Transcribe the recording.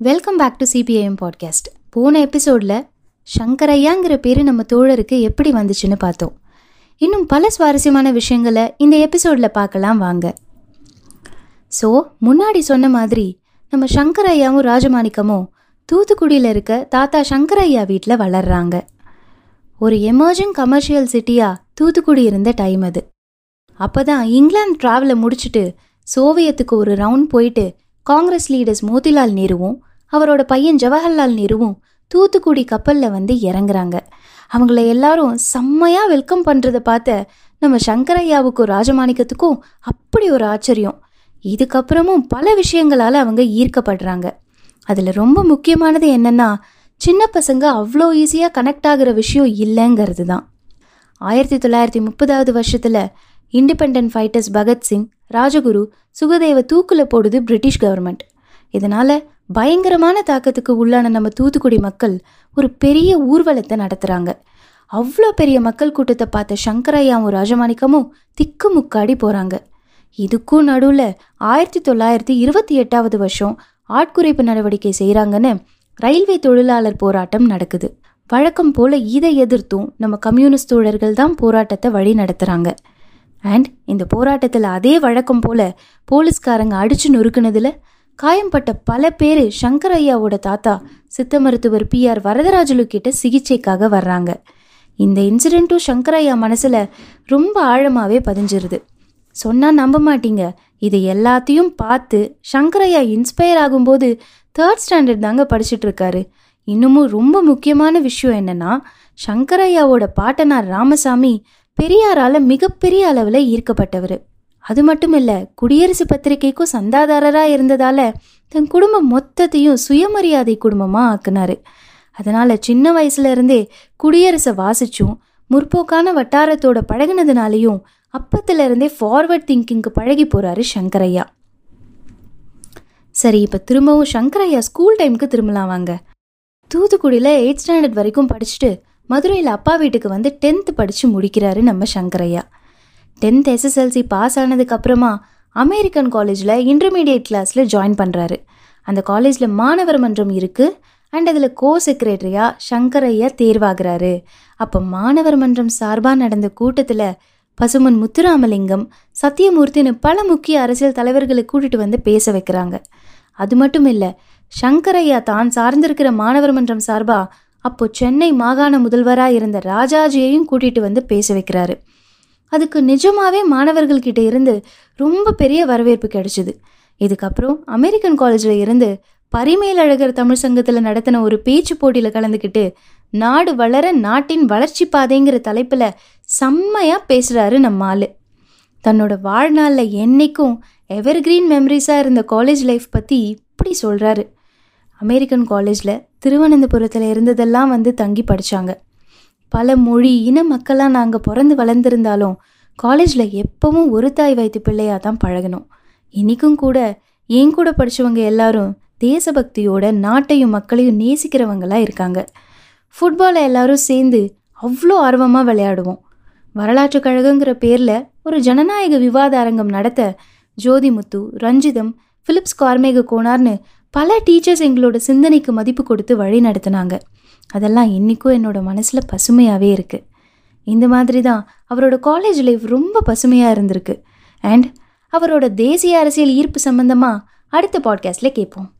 Welcome back to CPIM podcast போன எபிசோடில் சங்கரையாங்கிற பேர் நம்ம தோழருக்கு எப்படி வந்துச்சுன்னு பார்த்தோம். இன்னும் பல சுவாரஸ்யமான விஷயங்களை இந்த எபிசோடில் பார்க்கலாம் வாங்க. ஸோ முன்னாடி சொன்ன மாதிரி நம்ம சங்கரையாவும் ராஜமாணிக்கமும் தூத்துக்குடியில் இருக்க தாத்தா சங்கரையா வீட்டில் வளர்றாங்க. ஒரு எமர்ஜிங் கமர்ஷியல் சிட்டியாக தூத்துக்குடி இருந்த டைம் அது. அப்போ தான் இங்கிலாந்து ட்ராவலை முடிச்சுட்டு சோவியத்துக்கு ஒரு ரவுண்ட் போயிட்டு காங்கிரஸ் லீடர்ஸ் மோதிலால் நேருவும் அவரோட பையன் ஜவஹர்லால் நேருவும் தூத்துக்குடி கப்பலில் வந்து இறங்குறாங்க. அவங்கள எல்லாரும் செம்மையாக வெல்கம் பண்ணுறத பார்த்த நம்ம சங்கரையாவுக்கும் ராஜமாணிக்கத்துக்கும் அப்படி ஒரு ஆச்சரியம். இதுக்கப்புறமும் பல விஷயங்களால் அவங்க ஈர்க்கப்படுறாங்க. அதில் ரொம்ப முக்கியமானது என்னென்னா சின்ன பசங்க அவ்வளோ ஈஸியாக கனெக்ட் ஆகிற விஷயம் இல்லைங்கிறது தான். ஆயிரத்தி தொள்ளாயிரத்தி முப்பதாவது வருஷத்தில் இண்டிபெண்ட் ஃபைட்டர்ஸ் பகத்சிங் ராஜகுரு சுகதேவ தூக்கில் போடுது பிரிட்டிஷ் கவர்மெண்ட். இதனால் பயங்கரமான தாக்கத்துக்கு உள்ளான நம்ம தூத்துக்குடி மக்கள் ஒரு பெரிய ஊர்வலத்தை நடத்துகிறாங்க அவ்வளோ பெரிய மக்கள் கூட்டத்தை பார்த்த சங்கரையாவும் ராஜமாணிக்கமும் திக்கு முக்காடி போகிறாங்க இதுக்கும் நடுவில் ஆயிரத்தி தொள்ளாயிரத்தி இருபத்தி எட்டாவது வருஷம் ஆட்குறைப்பு நடவடிக்கை செய்கிறாங்கன்னு ரயில்வே தொழிலாளர் போராட்டம் நடக்குது. வழக்கம் போல் இதை எதிர்த்தும் நம்ம கம்யூனிஸ்ட் தோழர்கள் தான் போராட்டத்தை வழி நடத்துகிறாங்க அண்ட் இந்த போராட்டத்தில் அதே வழக்கம் போல் போலீஸ்காரங்க அடிச்சு நொறுக்குனதுல காயம்பட்ட பல பேர் சங்கர் ஐயாவோட தாத்தா சித்த மருத்துவர் பி ஆர் வரதராஜலு கிட்ட சிகிச்சைக்காக வர்றாங்க. இந்த இன்சிடெண்ட்டும் சங்கர் ஐயா மனசில் ரொம்ப ஆழமாகவே பதிஞ்சிருது. சொன்னால் நம்ப மாட்டீங்க. இது எல்லாத்தையும் பார்த்து சங்கரையா இன்ஸ்பயர் ஆகும்போது தேர்ட் ஸ்டாண்டர்ட் தாங்க படிச்சுட்டு இருக்காரு. இன்னமும் ரொம்ப முக்கியமான விஷயம் என்னன்னா சங்கரையாவோட பாட்டனார் ராமசாமி பெரியாரால் மிகப்பெரிய அளவில் ஈர்க்கப்பட்டவர். அது மட்டும் இல்லை குடியரசு பத்திரிகைக்கும் சந்தாதாரராக இருந்ததால் தன் குடும்பம் மொத்தத்தையும் சுயமரியாதை குடும்பமாக ஆக்குனாரு. அதனால் சின்ன வயசுலேருந்தே குடியரசை வாசிச்சும் முற்போக்கான வட்டாரத்தோட பழகினதுனாலையும் அப்பத்திலிருந்தே ஃபார்வர்ட் திங்கிங்க்கு பழகி போகிறாரு சங்கரையா. சரி இப்போ திரும்பவும் சங்கரையா ஸ்கூல் டைமுக்கு திரும்பலாம் வாங்க. தூத்துக்குடியில் எயிட் ஸ்டாண்டர்ட் வரைக்கும் படிச்சுட்டு மதுரையில் அப்பா வீட்டுக்கு வந்து டென்த்து படித்து முடிக்கிறாரு நம்ம சங்கரையா. டென்த் எஸ்எஸ்எல்சி பாஸ் ஆனதுக்கப்புறமா அமெரிக்கன் காலேஜில் இன்டர்மீடியட் கிளாஸில் ஜாயின் பண்ணுறாரு அந்த காலேஜில் மாணவர் மன்றம் இருக்குது அண்ட் அதில் கோ செக்ரட்டரியாக சங்கரையா தேர்வாகிறாரு. அப்போ மாணவர் மன்றம் சார்பாக நடந்த கூட்டத்தில் பசுமன் முத்துராமலிங்கம் சத்தியமூர்த்தின்னு பல முக்கிய அரசியல் தலைவர்களை கூட்டிட்டு வந்து பேச வைக்கிறாங்க. அது மட்டும் இல்லை சங்கரையா தான் சார்ந்திருக்கிற மாணவர் மன்றம் சார்பாக அப்போது சென்னை மாகாண முதல்வராக இருந்த ராஜாஜியையும் கூட்டிகிட்டு வந்து பேச வைக்கிறாரு. அதுக்கு நிஜமாகவே மாணவர்கள்கிட்ட இருந்து ரொம்ப பெரிய வரவேற்பு கிடைச்சிது. இதுக்கப்புறம் அமெரிக்கன் காலேஜில் இருந்து பரிமேலழகர் தமிழ் சங்கத்தில் நடத்தின ஒரு பேச்சு போட்டியில் கலந்துக்கிட்டு நாடு வளர நாட்டின் வளர்ச்சி பாதைங்கிற தலைப்பில் செம்மையாக பேசுகிறாரு நம்ம ஆள். தன்னோட வாழ்நாளில் என்னைக்கும் எவர்கிரீன் மெமரிஸாக இருந்த காலேஜ் லைஃப் பற்றி இப்படி சொல்கிறாரு அமெரிக்கன் காலேஜில் திருவனந்தபுரத்தில் இருந்ததெல்லாம் வந்து தங்கி படித்தாங்க பல மொழி இன மக்களாக நாங்கள் பிறந்து வளர்ந்துருந்தாலும் காலேஜில் எப்பவும் ஒரு தாய் வைத்து பிள்ளையாக தான் பழகணும். இன்றைக்கும் கூட என் கூட படித்தவங்க எல்லாரும் தேசபக்தியோட நாட்டையும் மக்களையும் நேசிக்கிறவங்களாக இருக்காங்க. ஃபுட்பாலை எல்லாரும் சேர்ந்து அவ்வளோ ஆர்வமாக விளையாடுவோம். வரலாற்று கழகங்கிற பேரில் ஒரு ஜனநாயக விவாத அரங்கம் நடத்த ஜோதிமுத்து ரஞ்சிதம் ஃபிலிப்ஸ் கார்மேக கோனார்னு பல டீச்சர்ஸ் எங்களோட சிந்தனைக்கு மதிப்பு கொடுத்து வழி நடத்தினாங்க. அதெல்லாம் இன்றைக்கும் என்னோடய மனசில் பசுமையாகவே இருக்குது இந்த மாதிரி தான் அவரோட காலேஜ் லைஃப் ரொம்ப பசுமையாக இருந்திருக்கு. அண்ட் அவரோட தேசிய அரசியல் ஈர்ப்பு சம்மந்தமாக அடுத்த பாட்காஸ்ட்டில் கேட்போம்